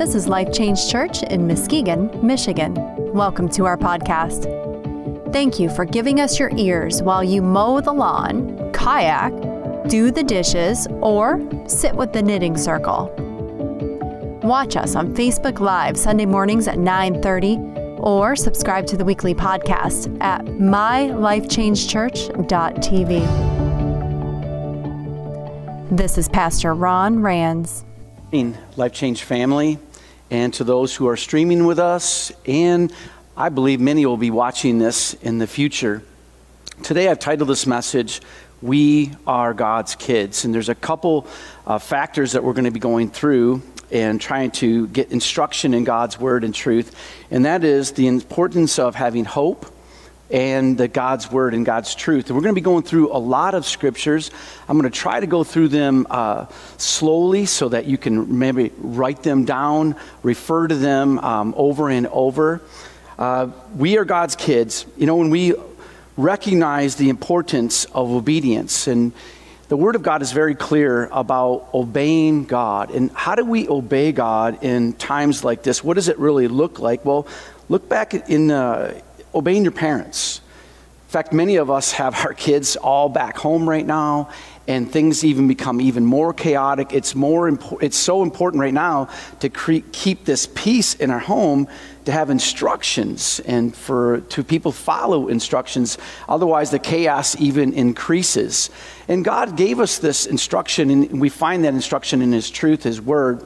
This is Life Change Church in Muskegon, Michigan. Welcome to our podcast. Thank you for giving us your ears while you mow the lawn, kayak, do the dishes, or sit with the knitting circle. Watch us on Facebook Live Sunday mornings at 9:30 or subscribe to the weekly podcast at mylifechangechurch.tv. This is Pastor Ron Rands. Life Change family, and to those who are streaming with us, and I believe many will be watching this in the future. Today I've titled this message, We Are God's Kids. And there's a couple uh, factors that we're going to be going through and trying to get instruction in God's word and truth. And that is the importance of having hope and the God's word and God's truth. And we're going to be going through a lot of scriptures. I'm going to try to go through them uh, slowly so that you can maybe write them down, refer to them um, over and over. Uh, we are God's kids. You know, when we recognize the importance of obedience and the Word of God is very clear about obeying God. And how do we obey God in times like this? What does it really look like? Well, look back in uh, obeying your parents. In fact, many of us have our kids all back home right now, and things even become even more chaotic. It's, more impo- it's so important right now to cre- keep this peace in our home, to have instructions, and for to people follow instructions. Otherwise, the chaos even increases. And God gave us this instruction, and we find that instruction in His truth, His Word.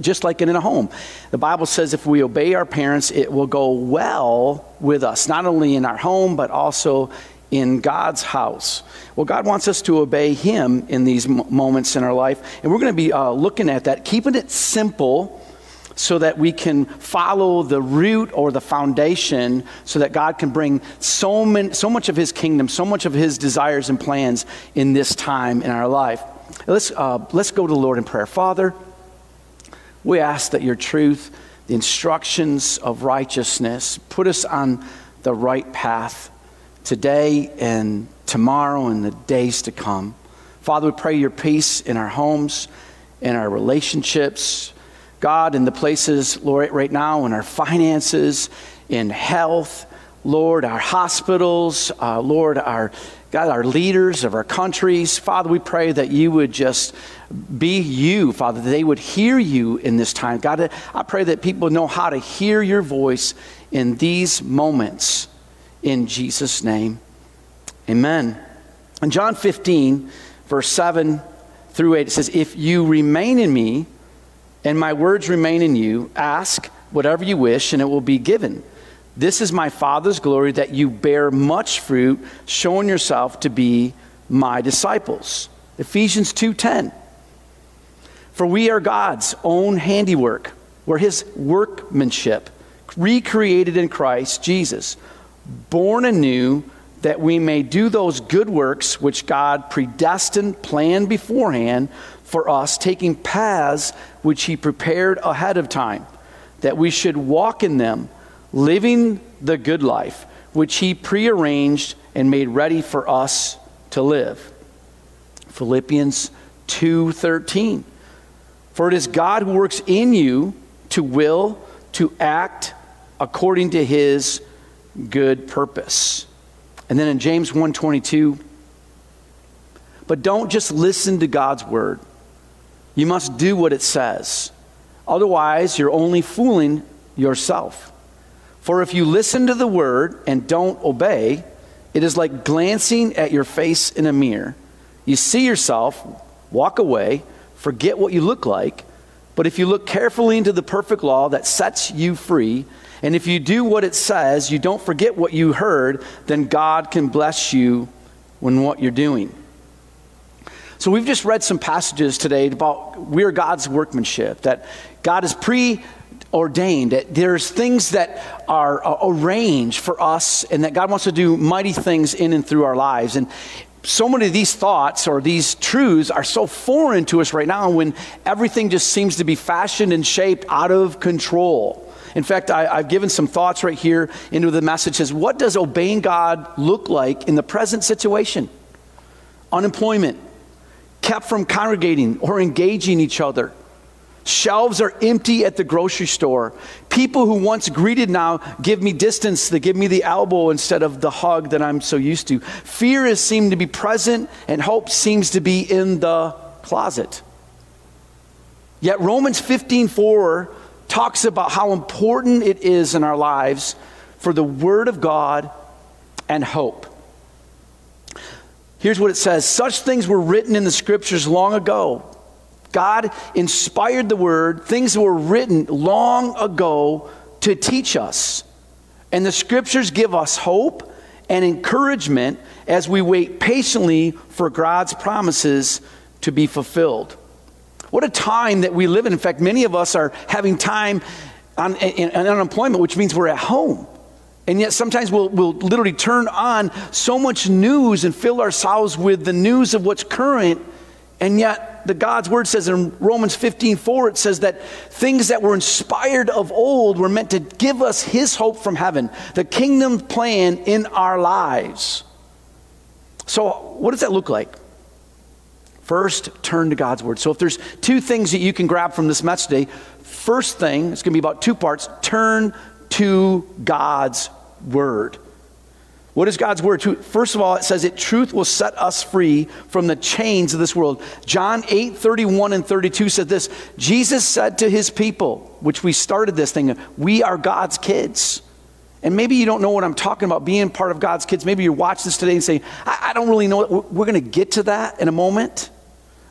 Just like in a home. The Bible says if we obey our parents, it will go well with us, not only in our home, but also in God's house. Well, God wants us to obey Him in these moments in our life, and we're going to be uh, looking at that, keeping it simple so that we can follow the root or the foundation so that God can bring so, many, so much of His kingdom, so much of His desires and plans in this time in our life. Let's, uh, let's go to the Lord in prayer. Father, we ask that your truth, the instructions of righteousness, put us on the right path today and tomorrow and the days to come. Father, we pray your peace in our homes, in our relationships, God, in the places, Lord, right now, in our finances, in health, Lord, our hospitals, uh, Lord, our God, our leaders of our countries. Father, we pray that you would just be you, Father, that they would hear you in this time. God, I pray that people know how to hear your voice in these moments in Jesus' name. Amen. In John 15, verse 7 through 8, it says, If you remain in me and my words remain in you, ask whatever you wish and it will be given. This is my Father's glory that you bear much fruit, showing yourself to be my disciples. Ephesians 2:10. For we are God's own handiwork. We're his workmanship, recreated in Christ Jesus born anew that we may do those good works which God predestined, planned beforehand for us, taking paths which He prepared ahead of time, that we should walk in them, living the good life which He prearranged and made ready for us to live. Philippians 2:13 For it is God who works in you to will to act according to his good purpose. And then in James 1:22, but don't just listen to God's word. You must do what it says. Otherwise, you're only fooling yourself. For if you listen to the word and don't obey, it is like glancing at your face in a mirror. You see yourself, walk away, forget what you look like, but if you look carefully into the perfect law that sets you free, and if you do what it says, you don't forget what you heard, then God can bless you when what you're doing. So we've just read some passages today about we're God's workmanship, that God is preordained, that there's things that are uh, arranged for us, and that God wants to do mighty things in and through our lives. And so many of these thoughts or these truths are so foreign to us right now when everything just seems to be fashioned and shaped out of control. In fact, I, have given some thoughts right here into the message says, what does obeying God look like in the present situation? Unemployment, kept from congregating or engaging each other. Shelves are empty at the grocery store. People who once greeted now give me distance. They give me the elbow instead of the hug that I'm so used to. Fear is seemed to be present, and hope seems to be in the closet. Yet Romans 15:4 talks about how important it is in our lives for the Word of God and hope. Here's what it says Such things were written in the scriptures long ago. God inspired the Word, things were written long ago to teach us. And the scriptures give us hope and encouragement as we wait patiently for God's promises to be fulfilled. What a time that we live in. In fact, many of us are having time on, in, in unemployment, which means we're at home. And yet, sometimes we'll, we'll literally turn on so much news and fill ourselves with the news of what's current. And yet, the God's word says in Romans 15 4, it says that things that were inspired of old were meant to give us his hope from heaven, the kingdom plan in our lives. So, what does that look like? First, turn to God's word. So, if there's two things that you can grab from this message today, first thing, it's going to be about two parts turn to God's word. What is God's word? First of all, it says that truth will set us free from the chains of this world. John 8, 31 and 32 said this Jesus said to his people, which we started this thing, we are God's kids. And maybe you don't know what I'm talking about, being part of God's kids. Maybe you watch this today and say, I, I don't really know. We're going to get to that in a moment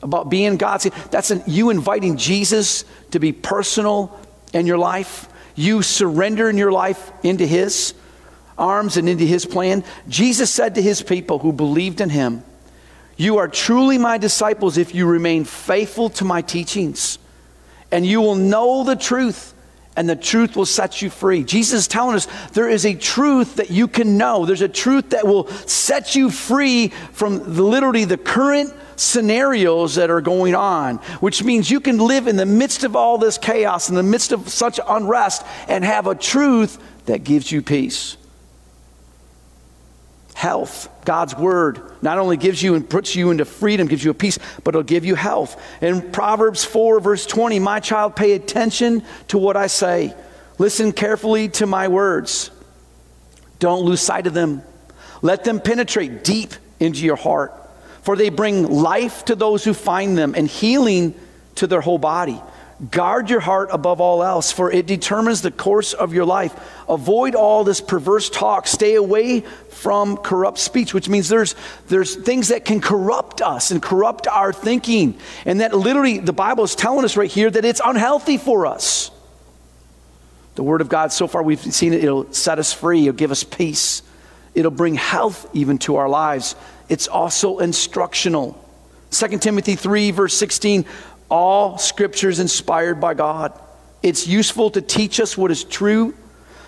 about being God's. That's an, you inviting Jesus to be personal in your life you surrendering your life into His arms and into His plan. Jesus said to His people who believed in Him, You are truly my disciples if you remain faithful to my teachings, and you will know the truth. And the truth will set you free. Jesus is telling us there is a truth that you can know. There's a truth that will set you free from literally the current scenarios that are going on, which means you can live in the midst of all this chaos, in the midst of such unrest, and have a truth that gives you peace. Health, God's word, not only gives you and puts you into freedom, gives you a peace, but it'll give you health. In Proverbs 4, verse 20, my child, pay attention to what I say. Listen carefully to my words. Don't lose sight of them. Let them penetrate deep into your heart for they bring life to those who find them and healing to their whole body. Guard your heart above all else, for it determines the course of your life. Avoid all this perverse talk. Stay away from corrupt speech, which means there's, there's things that can corrupt us and corrupt our thinking. And that literally, the Bible is telling us right here that it's unhealthy for us. The Word of God, so far we've seen it, it'll set us free, it'll give us peace, it'll bring health even to our lives it's also instructional. 2 Timothy 3, verse 16 all scripture is inspired by God. It's useful to teach us what is true,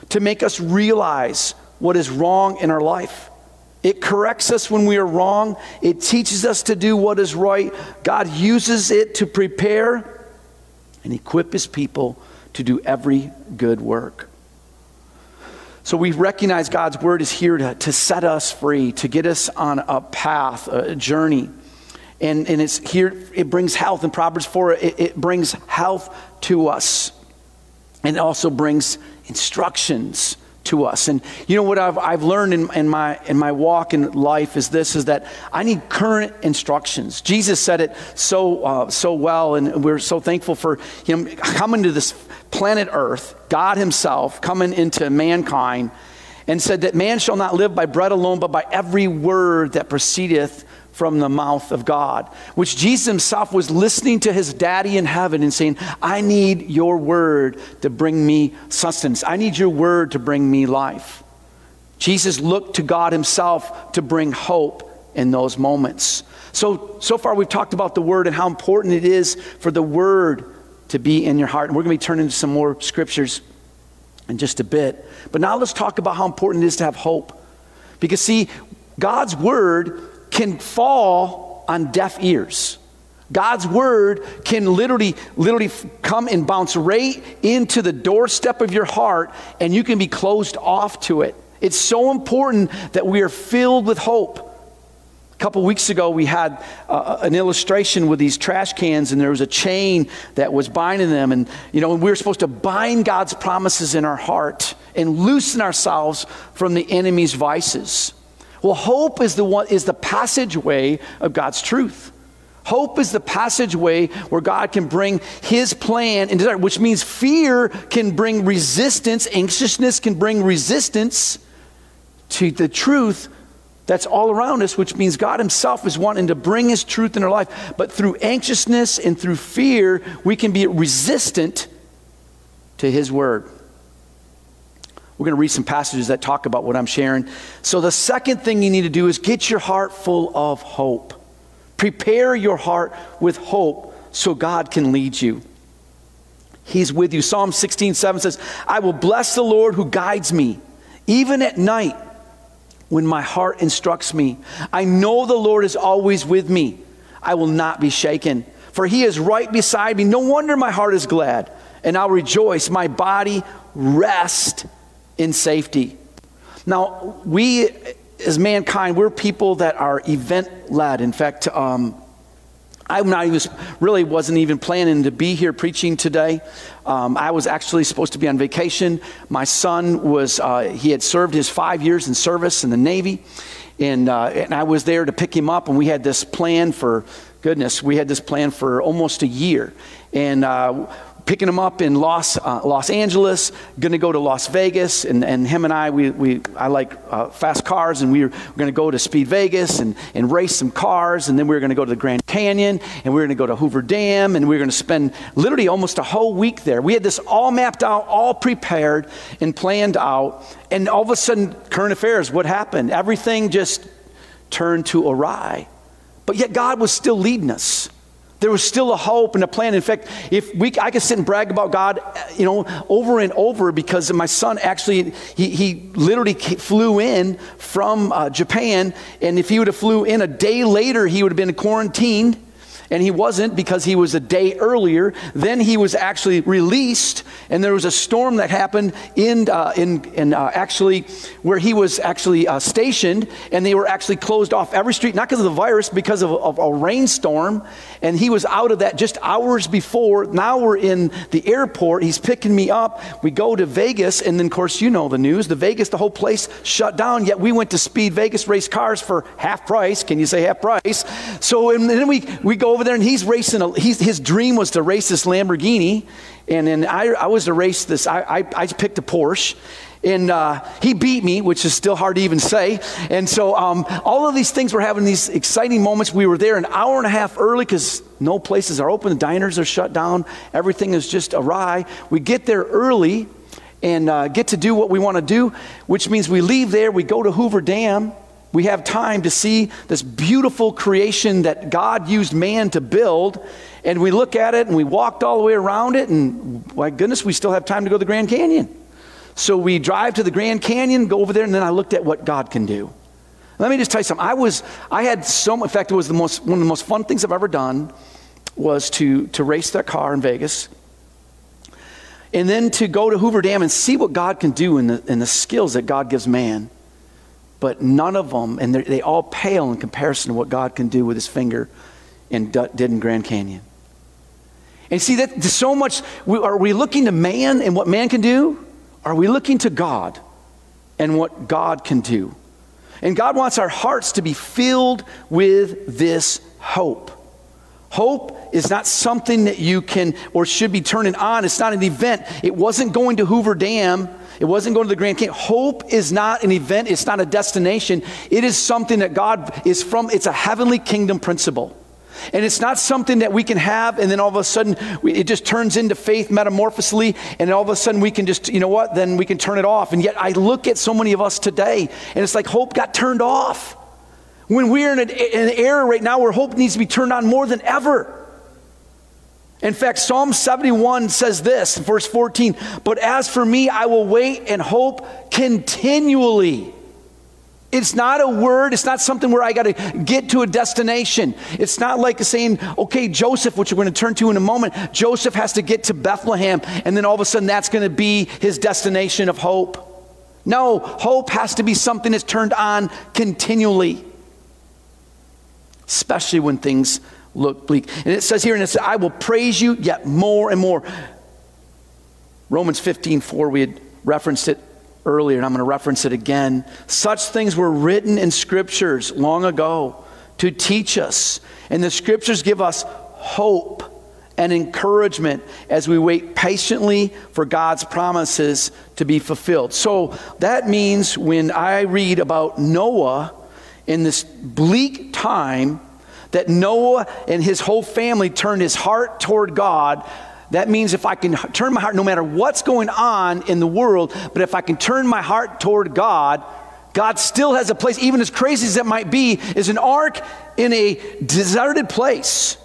to make us realize what is wrong in our life. It corrects us when we are wrong. It teaches us to do what is right. God uses it to prepare and equip his people to do every good work. So we recognize God's word is here to, to set us free, to get us on a path, a journey. And, and it's here, it brings health. In Proverbs 4, it, it brings health to us. And it also brings instructions to us. And you know what I've, I've learned in, in, my, in my walk in life is this, is that I need current instructions. Jesus said it so, uh, so well, and we're so thankful for him coming to this planet Earth, God Himself coming into mankind, and said that man shall not live by bread alone, but by every word that proceedeth from the mouth of God. Which Jesus himself was listening to his daddy in heaven and saying, I need your word to bring me sustenance. I need your word to bring me life. Jesus looked to God himself to bring hope in those moments. So, so far we've talked about the word and how important it is for the word to be in your heart. And we're going to be turning to some more scriptures in just a bit. But now let's talk about how important it is to have hope. Because, see, God's word can fall on deaf ears. God's word can literally, literally come and bounce right into the doorstep of your heart, and you can be closed off to it. It's so important that we are filled with hope. A couple weeks ago, we had uh, an illustration with these trash cans, and there was a chain that was binding them. And, you know, we were supposed to bind God's promises in our heart and loosen ourselves from the enemy's vices. Well, hope is the, one, is the passageway of God's truth. Hope is the passageway where God can bring His plan and desire, which means fear can bring resistance, anxiousness can bring resistance to the truth that's all around us, which means God Himself is wanting to bring His truth in our life. But through anxiousness and through fear, we can be resistant to His Word. We're going to read some passages that talk about what I'm sharing. So, the second thing you need to do is get your heart full of hope. Prepare your heart with hope so God can lead you. He's with you. Psalm 16, 7 says, I will bless the Lord who guides me, even at night when my heart instructs me. I know the Lord is always with me. I will not be shaken, for he is right beside me. No wonder my heart is glad, and I'll rejoice. My body rest in safety. Now, we as mankind, we're people that are event led. In fact, um, I'm not even really wasn't even planning to be here preaching today. Um, I was actually supposed to be on vacation. My son was uh, he had served his five years in service in the Navy, and uh, and I was there to pick him up. And we had this plan for goodness, we had this plan for almost a year, and. Uh, picking him up in Los, uh, Los Angeles, going to go to Las Vegas, and, and him and I, we, we, I like uh, fast cars, and we were, going to go to Speed Vegas and, and race some cars, and then we were going to go to the Grand Canyon, and we were going to go to Hoover Dam, and we were going to spend literally almost a whole week there. We had this all mapped out, all prepared and planned out, and all of a sudden, current affairs, what happened? Everything just turned to awry. But yet God was still leading us there was still a hope and a plan. In fact, if we, I could sit and brag about God, you know, over and over because my son actually, he, he literally flew in from uh, Japan, and if he would have flew in a day later, he would have been quarantined and he wasn't because he was a day earlier. Then he was actually released, and there was a storm that happened in, uh, in, in uh, actually where he was actually uh, stationed, and they were actually closed off every street, not because of the virus, because of, of a rainstorm. And he was out of that just hours before. Now we're in the airport. He's picking me up. We go to Vegas, and then, of course, you know the news. The Vegas, the whole place shut down, yet we went to Speed Vegas, race cars for half price. Can you say half price? So, and then we, we go over over there and he's racing, a, he's, his dream was to race this Lamborghini. And then I, I was to race this, I, I, I picked a Porsche. And uh, he beat me, which is still hard to even say. And so um, all of these things were having these exciting moments. We were there an hour and a half early because no places are open, the diners are shut down, everything is just awry. We get there early and uh, get to do what we want to do, which means we leave there, we go to Hoover Dam, we have time to see this beautiful creation that God used man to build. And we look at it and we walked all the way around it, and my goodness, we still have time to go to the Grand Canyon. So we drive to the Grand Canyon, go over there, and then I looked at what God can do. Let me just tell you something. I was, I had so much, in fact, it was the most, one of the most fun things I've ever done was to, to race that car in Vegas. And then to go to Hoover Dam and see what God can do in the, in the skills that God gives man but none of them, and they all pale in comparison to what God can do with his finger and did in Grand Canyon. And see that so much, are we looking to man and what man can do? Are we looking to God and what God can do? And God wants our hearts to be filled with this hope. Hope is not something that you can or should be turning on. It's not an event. It wasn't going to Hoover Dam it wasn't going to the Grand Canyon. Hope is not an event, it's not a destination. It is something that God is from, it's a heavenly kingdom principle. And it's not something that we can have and then all of a sudden we, it just turns into faith metamorphosely and all of a sudden we can just, you know what, then we can turn it off. And yet I look at so many of us today and it's like hope got turned off. When we're in an, an era right now where hope needs to be turned on more than ever. In fact, Psalm 71 says this, verse 14, but as for me, I will wait and hope continually. It's not a word, it's not something where I got to get to a destination. It's not like saying, okay, Joseph, which we're going to turn to in a moment, Joseph has to get to Bethlehem, and then all of a sudden that's going to be his destination of hope. No, hope has to be something that's turned on continually. Especially when things look bleak. And it says here, and it says, I will praise you yet more and more. Romans 15, 4, we had referenced it earlier, and I'm going to reference it again. Such things were written in scriptures long ago to teach us. And the scriptures give us hope and encouragement as we wait patiently for God's promises to be fulfilled. So that means when I read about Noah in this bleak time, that Noah and his whole family turned his heart toward God. That means if I can turn my heart, no matter what's going on in the world, but if I can turn my heart toward God, God still has a place, even as crazy as it might be, is an ark in a deserted place.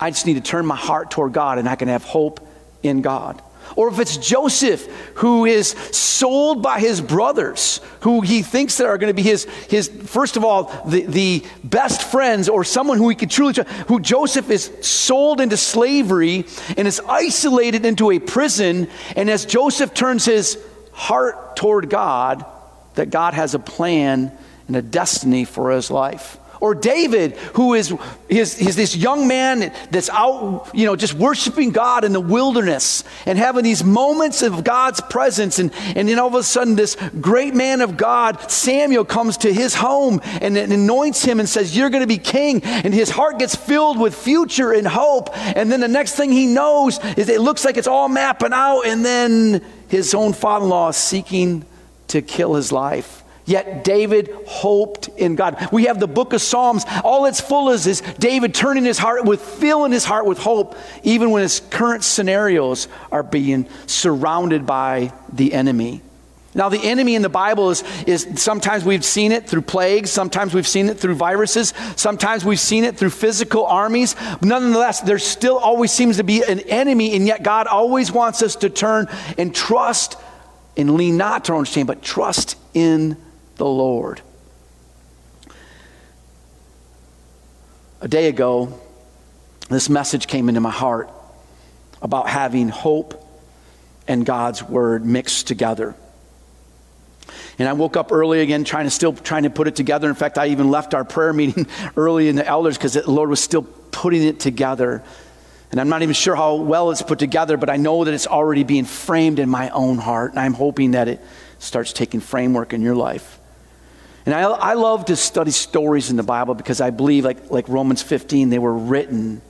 I just need to turn my heart toward God and I can have hope in God. Or if it's Joseph who is sold by his brothers, who he thinks that are going to be his, his first of all, the, the best friends or someone who he could truly trust, who Joseph is sold into slavery and is isolated into a prison. And as Joseph turns his heart toward God, that God has a plan and a destiny for his life. Or David, who is, is, is, this young man that's out, you know, just worshiping God in the wilderness and having these moments of God's presence. And, and then all of a sudden, this great man of God, Samuel, comes to his home and, and anoints him and says, You're going to be king. And his heart gets filled with future and hope. And then the next thing he knows is it looks like it's all mapping out. And then his own father in law is seeking to kill his life. Yet David hoped in God. We have the book of Psalms. All it's full is is David turning his heart with filling his heart with hope, even when his current scenarios are being surrounded by the enemy. Now, the enemy in the Bible is, is sometimes we've seen it through plagues, sometimes we've seen it through viruses, sometimes we've seen it through physical armies. Nonetheless, there still always seems to be an enemy, and yet God always wants us to turn and trust and lean not to our own understanding, but trust in the Lord. A day ago, this message came into my heart about having hope and God's word mixed together. And I woke up early again, trying to still trying to put it together. In fact, I even left our prayer meeting early in the elders because the Lord was still putting it together. And I'm not even sure how well it's put together, but I know that it's already being framed in my own heart. And I'm hoping that it starts taking framework in your life. And I, I love to study stories in the Bible because I believe, like, like Romans 15, they were written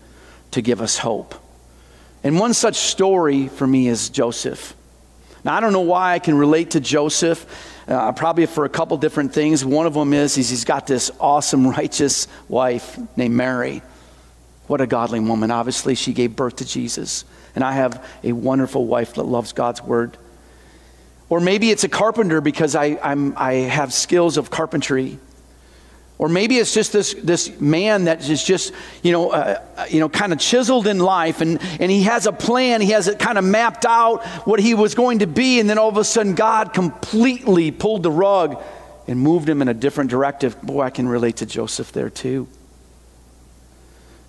to give us hope. And one such story for me is Joseph. Now, I don't know why I can relate to Joseph, uh, probably for a couple different things. One of them is he's got this awesome, righteous wife named Mary. What a godly woman. Obviously, she gave birth to Jesus. And I have a wonderful wife that loves God's word. Or maybe it's a carpenter because I, I'm, I have skills of carpentry. Or maybe it's just this, this man that is just, you know, uh, uh you know, kind of chiseled in life and, and he has a plan. He has it kind of mapped out what he was going to be. And then all of a sudden, God completely pulled the rug and moved him in a different directive. Boy, I can relate to Joseph there too.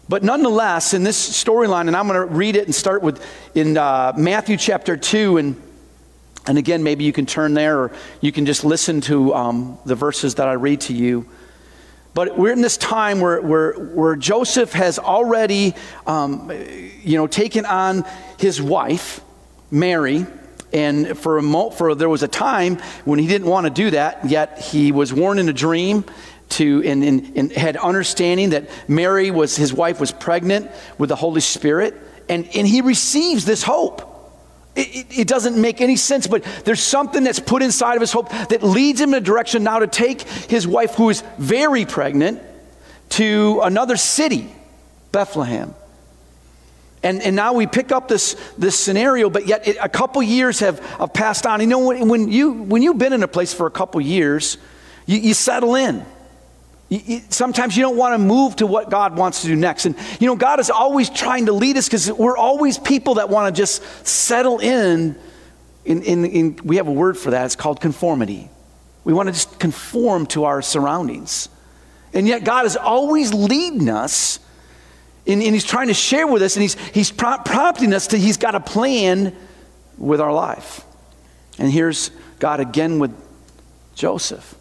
But nonetheless, in this storyline, and I'm going to read it and start with in uh, Matthew chapter 2 and and again, maybe you can turn there or you can just listen to um, the verses that I read to you. But we're in this time where, where, where Joseph has already, um, you know, taken on his wife, Mary, and for a mo- for there was a time when he didn't want to do that, yet he was warned in a dream to and, and, and had understanding that Mary was his wife was pregnant with the Holy Spirit, and, and he receives this hope. It, it, doesn't make any sense, but there's something that's put inside of his hope that leads him in a direction now to take his wife, who is very pregnant, to another city, Bethlehem. And, and now we pick up this, this scenario, but yet it, a couple years have, have passed on. You know, when, when, you, when you've been in a place for a couple years, you, you settle in sometimes you don't want to move to what God wants to do next. And, you know, God is always trying to lead us because we're always people that want to just settle in, in, in, in. We have a word for that. It's called conformity. We want to just conform to our surroundings. And yet, God is always leading us, and, and He's trying to share with us, and He's, he's prompting us to, He's got a plan with our life. And here's God again with Joseph.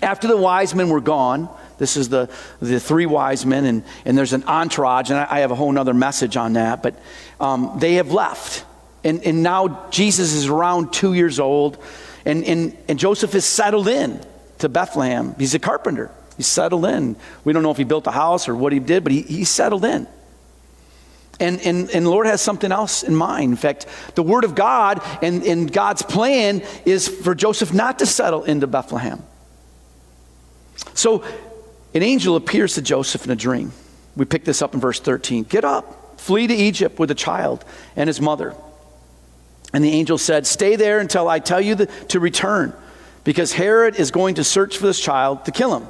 After the wise men were gone, This is the, the three wise men, and, and there's an entourage, and I, I have a whole other message on that. But um, they have left. And, and now Jesus is around two years old, and, and, and Joseph is settled in to Bethlehem. He's a carpenter. He's settled in. We don't know if he built a house or what he did, but he, he settled in. And, and, and the Lord has something else in mind. In fact, the Word of God and, and God's plan is for Joseph not to settle into Bethlehem. So an angel appears to Joseph in a dream. We pick this up in verse 13. Get up, flee to Egypt with the child and his mother. And the angel said, Stay there until I tell you the, to return, because Herod is going to search for this child to kill him.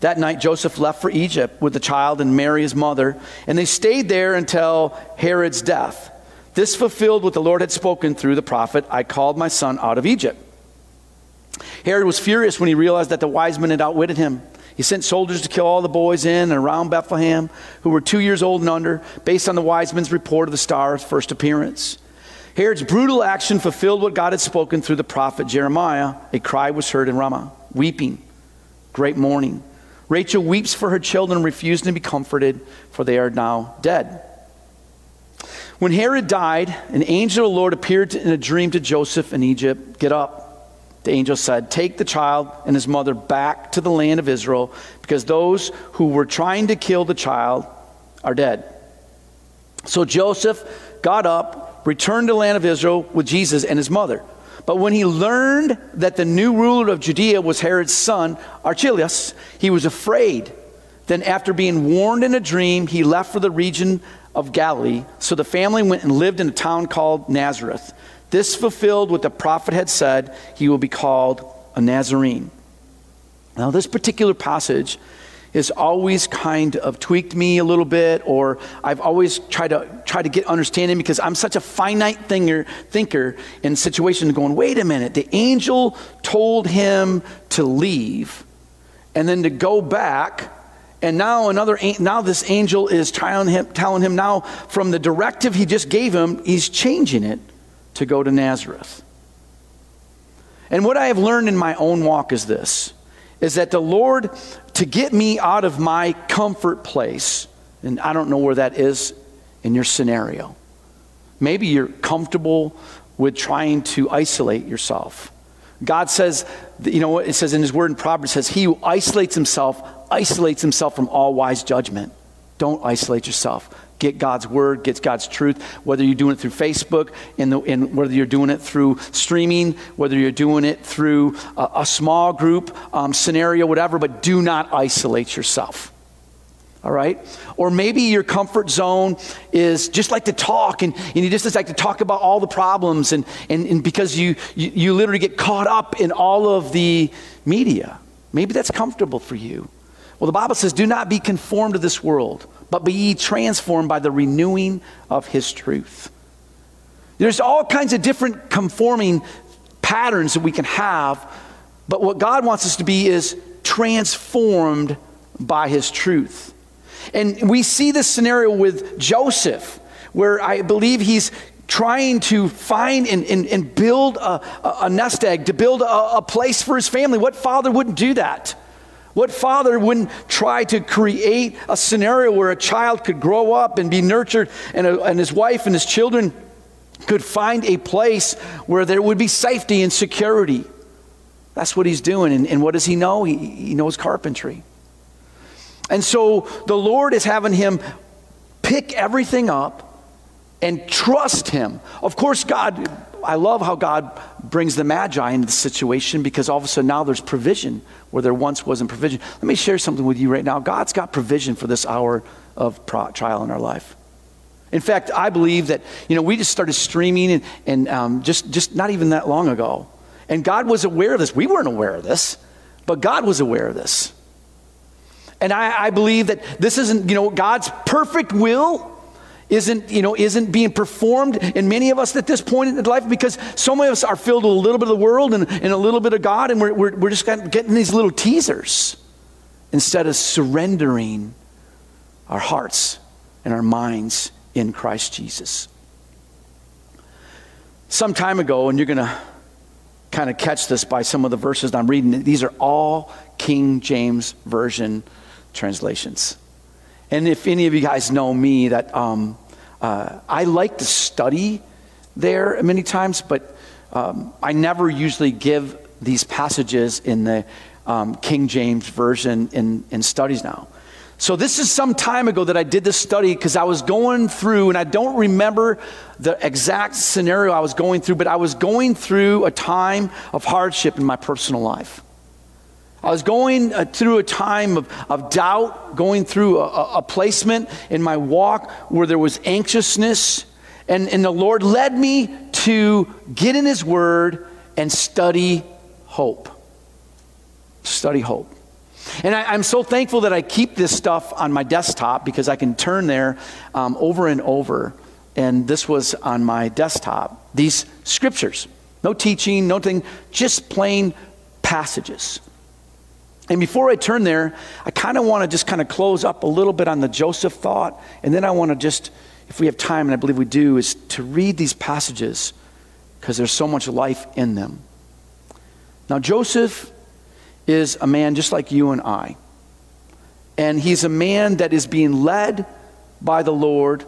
That night, Joseph left for Egypt with the child and Mary, his mother, and they stayed there until Herod's death. This fulfilled what the Lord had spoken through the prophet I called my son out of Egypt. Herod was furious when he realized that the wise men had outwitted him. He sent soldiers to kill all the boys in and around Bethlehem who were two years old and under, based on the wise men's report of the star's first appearance. Herod's brutal action fulfilled what God had spoken through the prophet Jeremiah. A cry was heard in Ramah, weeping, great mourning. Rachel weeps for her children, refusing to be comforted, for they are now dead. When Herod died, an angel of the Lord appeared in a dream to Joseph in Egypt. Get up. The angel said, Take the child and his mother back to the land of Israel, because those who were trying to kill the child are dead. So Joseph got up, returned to the land of Israel with Jesus and his mother. But when he learned that the new ruler of Judea was Herod's son, Archelaus, he was afraid. Then, after being warned in a dream, he left for the region of Galilee. So the family went and lived in a town called Nazareth. This fulfilled what the prophet had said he will be called a Nazarene. Now, this particular passage has always kind of tweaked me a little bit, or I've always tried to try to get understanding because I'm such a finite thinker, thinker in situations going, wait a minute, the angel told him to leave and then to go back. And now another now this angel is telling him, telling him now from the directive he just gave him, he's changing it to go to Nazareth. And what I have learned in my own walk is this is that the Lord, to get me out of my comfort place, and I don't know where that is in your scenario. Maybe you're comfortable with trying to isolate yourself. God says, you know what it says in his word in Proverbs says, He who isolates himself isolates himself from all wise judgment. Don't isolate yourself get God's word, get God's truth, whether you're doing it through Facebook, and, whether you're doing it through streaming, whether you're doing it through a, a small group um, scenario, whatever, but do not isolate yourself. All right? Or maybe your comfort zone is just like to talk and, and you just like to talk about all the problems and, and, and because you, you, you literally get caught up in all of the media. Maybe that's comfortable for you. Well, the Bible says, do not be conformed to this world, but be ye transformed by the renewing of his truth. There's all kinds of different conforming patterns that we can have, but what God wants us to be is transformed by his truth. And we see this scenario with Joseph, where I believe he's trying to find and, and, and build a, a, nest egg, to build a, a place for his family. What father wouldn't do that? What father wouldn't try to create a scenario where a child could grow up and be nurtured and, a, and his wife and his children could find a place where there would be safety and security? That's what he's doing. And, and what does he know? He, he knows carpentry. And so the Lord is having him pick everything up and trust him. Of course, God I love how God brings the Magi into the situation because all of a sudden now there's provision where there once wasn't provision. Let me share something with you right now. God's got provision for this hour of trial in our life. In fact, I believe that, you know, we just started streaming and, and um, just, just not even that long ago. And God was aware of this. We weren't aware of this, but God was aware of this. And I, I believe that this isn't, you know, God's perfect will isn't, you know, isn't being performed in many of us at this point in life because so many of us are filled with a little bit of the world and, and a little bit of God, and we're, we're, we're just getting these little teasers instead of surrendering our hearts and our minds in Christ Jesus. Some time ago, and you're going to kind of catch this by some of the verses I'm reading. These are all King James Version translations. And if any of you guys know me, that um, uh, I like to study there many times, but um, I never usually give these passages in the um, King James Version in, in studies now. So, this is some time ago that I did this study because I was going through, and I don't remember the exact scenario I was going through, but I was going through a time of hardship in my personal life. I was going uh, through a time of, of doubt, going through a, a placement in my walk where there was anxiousness. And, and the Lord led me to get in His Word and study hope. Study hope. And I, am so thankful that I keep this stuff on my desktop because I can turn there um, over and over. And this was on my desktop. These scriptures. No teaching, nothing, just plain passages. And before I turn there, I kind of want to just kind of close up a little bit on the Joseph thought. And then I want to just, if we have time, and I believe we do, is to read these passages because there's so much life in them. Now, Joseph is a man just like you and I. And he's a man that is being led by the Lord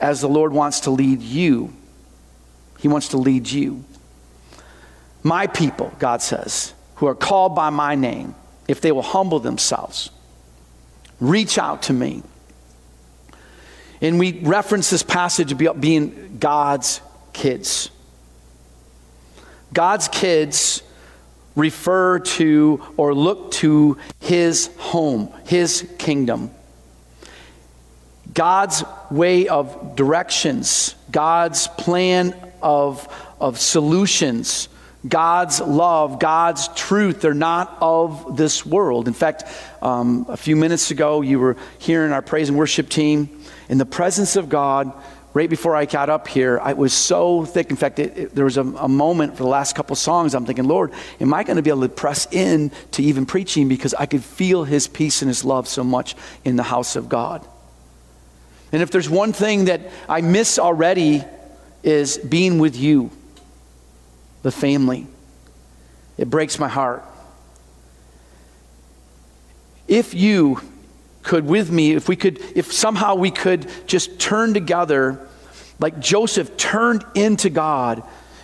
as the Lord wants to lead you. He wants to lead you. My people, God says, who are called by my name, if they will humble themselves, reach out to me. And we reference this passage about being God's kids. God's kids refer to or look to his home, his kingdom. God's way of directions, God's plan of, of solutions, God's love, God's truth, they're not of this world. In fact, um, a few minutes ago, you were hearing our praise and worship team. In the presence of God, right before I got up here, I was so thick. In fact, it, it, there was a, a, moment for the last couple songs. I'm thinking, Lord, am I going to be able to press in to even preaching because I could feel His peace and His love so much in the house of God. And if there's one thing that I miss already is being with you, the family. It breaks my heart. If you could with me, if we could, if somehow we could just turn together, like Joseph turned into God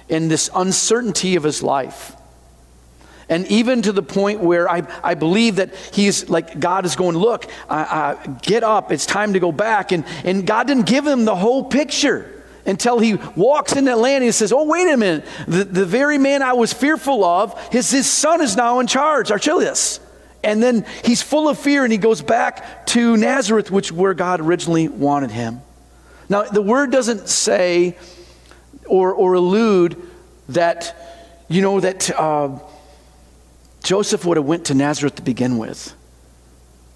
in this uncertainty of his life. And even to the point where I, I believe that he's like, God is going, look, uh, uh, get up, it's time to go back. And, and God didn't give him the whole picture until he walks into that land and he says, Oh, wait a minute. The, the very man I was fearful of, his, his son is now in charge, Archelaus. And then he's full of fear and he goes back to Nazareth, which where God originally wanted him. Now, the word doesn't say or, or allude that, you know, that uh, Joseph would have went to Nazareth to begin with.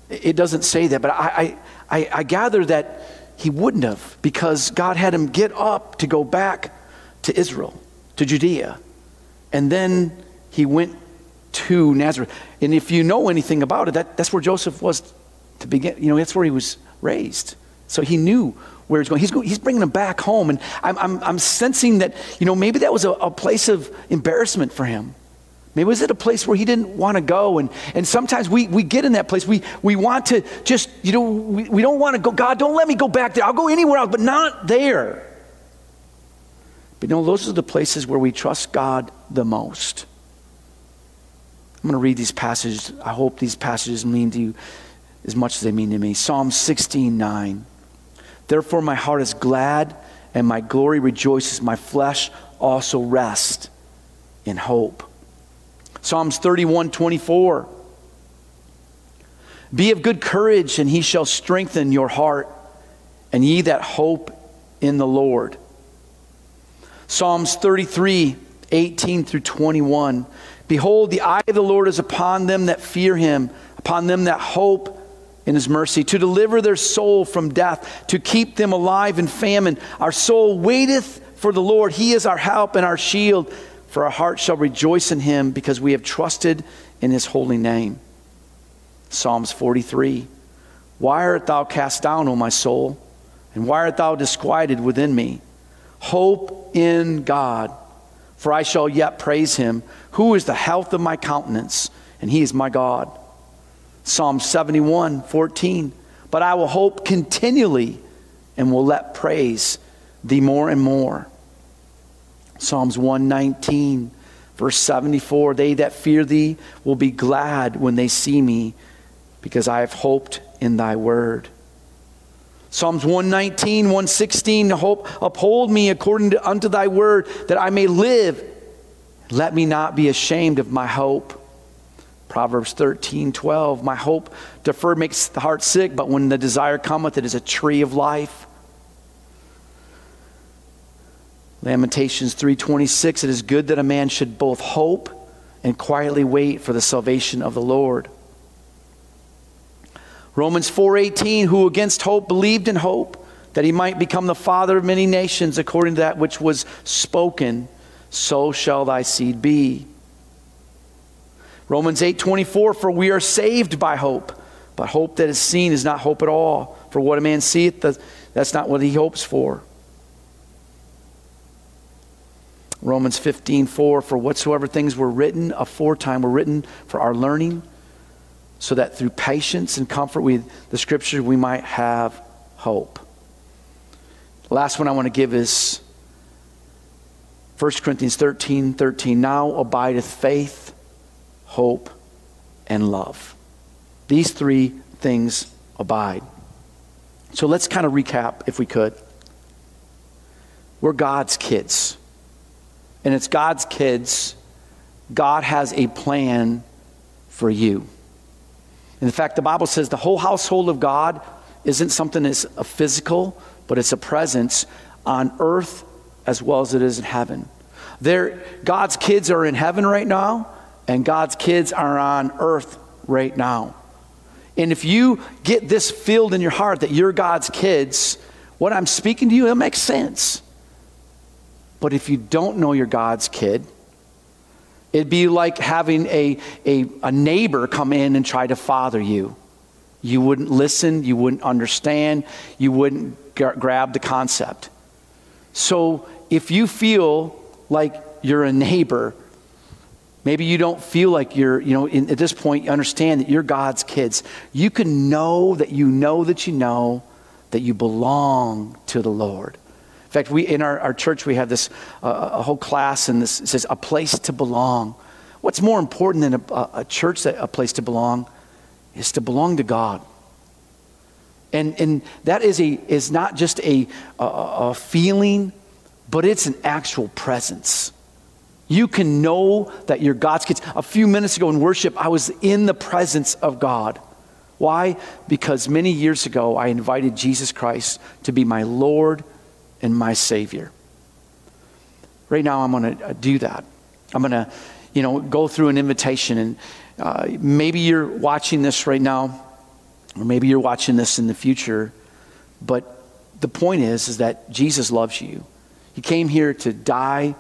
It doesn't say that, but I, I, I gather that he wouldn't have because God had him get up to go back to Israel, to Judea. And then he went to Nazareth. And if you know anything about it, that, that's where Joseph was to begin. You know, that's where he was raised. So he knew where he's going. He's, going, he's bringing him back home. And I'm, I'm, I'm sensing that, you know, maybe that was a, a place of embarrassment for him. Maybe was it a place where he didn't want to go? And, and sometimes we, we get in that place. We, we want to just, you know, we, we don't want to go, God, don't let me go back there. I'll go anywhere else, but not there. But you know, those are the places where we trust God the most. I'm going to read these passages. I hope these passages mean to you as much as they mean to me. Psalm 16 9. Therefore, my heart is glad and my glory rejoices. My flesh also rests in hope. Psalms 31 24. Be of good courage, and he shall strengthen your heart, and ye that hope in the Lord. Psalms 33 18 through 21. Behold, the eye of the Lord is upon them that fear him, upon them that hope in his mercy, to deliver their soul from death, to keep them alive in famine. Our soul waiteth for the Lord. He is our help and our shield, for our heart shall rejoice in him because we have trusted in his holy name. Psalms 43. Why art thou cast down, O my soul? And why art thou disquieted within me? Hope in God for I shall yet praise him, who is the health of my countenance, and he is my God. Psalm 71, 14. But I will hope continually and will let praise thee more and more. Psalms 119, verse 74. They that fear thee will be glad when they see me, because I have hoped in thy word. Psalms 119, 116, hope, uphold me according to, unto thy word, that I may live. Let me not be ashamed of my hope. Proverbs 13, 12, my hope deferred makes the heart sick, but when the desire cometh, it is a tree of life. Lamentations 3:26 it is good that a man should both hope and quietly wait for the salvation of the Lord. Romans 4:18 who against hope believed in hope that he might become the father of many nations according to that which was spoken so shall thy seed be. Romans 8:24 for we are saved by hope but hope that is seen is not hope at all for what a man seeth that's not what he hopes for. Romans 15:4 for whatsoever things were written aforetime were written for our learning so that through patience and comfort with the scriptures we might have hope. Last one I want to give is 1 Corinthians 13 13. Now abideth faith, hope, and love. These three things abide. So let's kind of recap, if we could. We're God's kids. And it's God's kids. God has a plan for you. In fact, the Bible says the whole household of God isn't something that's a physical, but it's a presence on earth as well as it is in heaven. There, God's kids are in heaven right now, and God's kids are on earth right now. And if you get this filled in your heart that you're God's kids, what I'm speaking to you, it makes sense. But if you don't know you're God's kid, It'd be like having a, a, a neighbor come in and try to father you. You wouldn't listen, you wouldn't understand, you wouldn't g- grab the concept. So if you feel like you're a neighbor, maybe you don't feel like you're, you know, in, at this point, you understand that you're God's kids. You can know that you know that you know that you belong to the Lord. In fact, we in our, our church we have this uh, a whole class, and this says a place to belong. What's more important than a, a church that a place to belong is to belong to God. And, and that is, a, is not just a, a, a feeling, but it's an actual presence. You can know that you're God's kids. A few minutes ago in worship, I was in the presence of God. Why? Because many years ago, I invited Jesus Christ to be my Lord and my Savior. Right now, I'm going to uh, do that. I'm going to, you know, go through an invitation. And uh, maybe you're watching this right now, or maybe you're watching this in the future. But the point is, is that Jesus loves you. He came here to die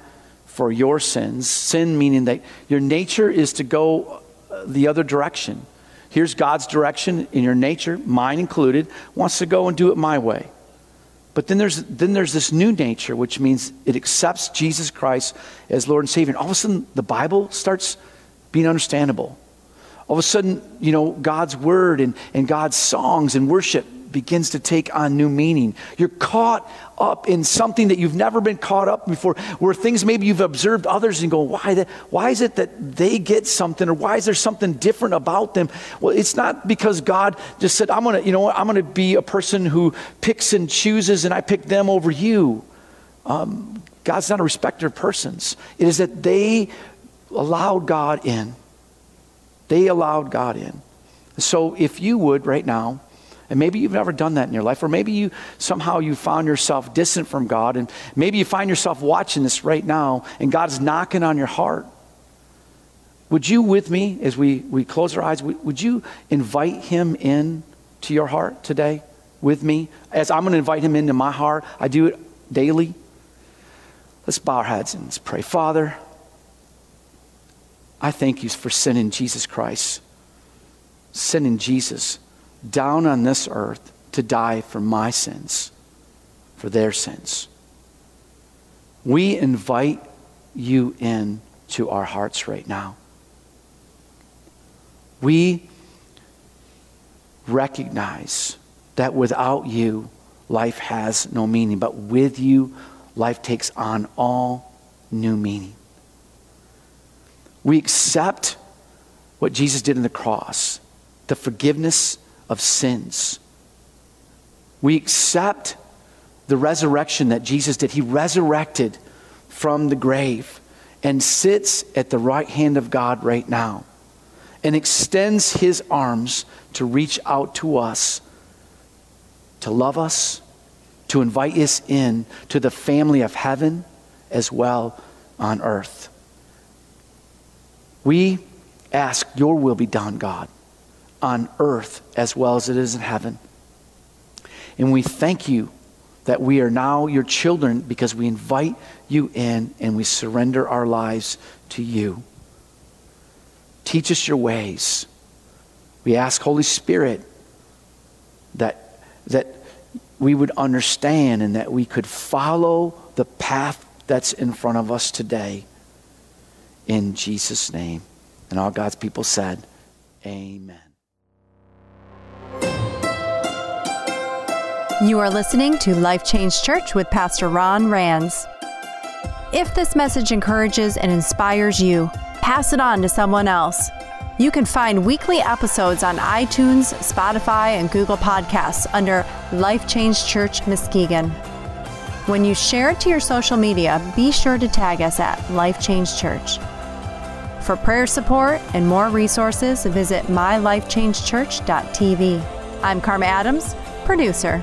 for your sins. Sin meaning that your nature is to go uh, the other direction. Here's God's direction in your nature, mine included, wants to go and do it my way. But then there's, then there's this new nature, which means it accepts Jesus Christ as Lord and Savior. And all of a sudden, the Bible starts being understandable. All of a sudden, you know, God's word and, and God's songs and worship begins to take on new meaning. You're caught up in something that you've never been caught up before, where things maybe you've observed others and go, why, why is it that they get something or why is there something different about them? Well, it's not because God just said, I'm going to, you know I'm going to be a person who picks and chooses and I pick them over you. Um, God's not a respecter of persons. It is that they allowed God in. They allowed God in. So if you would right now, and maybe you've never done that in your life, or maybe you somehow you found yourself distant from God, and maybe you find yourself watching this right now, and God is knocking on your heart. Would you, with me, as we, we close our eyes, would you invite him in to your heart today with me? As I'm going to invite him into my heart, I do it daily. Let's bow our heads and let's pray. Father, I thank you for sending Jesus Christ, sending Jesus down on this earth to die for my sins, for their sins. We invite you in to our hearts right now. We recognize that without you, life has no meaning, but with you, life takes on all new meaning. We accept what Jesus did on the cross, the forgiveness of sins. We accept the resurrection that Jesus did. He resurrected from the grave and sits at the right hand of God right now and extends his arms to reach out to us, to love us, to invite us in to the family of heaven as well on earth. We ask, Your will be done, God, on earth as well as it is in heaven. And we thank you that we are now your children because we invite you in and we surrender our lives to you. Teach us your ways. We ask, Holy Spirit, that, that we would understand and that we could follow the path that's in front of us today. In Jesus' name. And all God's people said, Amen. You are listening to Life Change Church with Pastor Ron Rands. If this message encourages and inspires you, pass it on to someone else. You can find weekly episodes on iTunes, Spotify, and Google Podcasts under Life Change Church Muskegon. When you share it to your social media, be sure to tag us at Life Change Church. For prayer support and more resources, visit mylifechangechurch.tv. I'm Karma Adams, producer.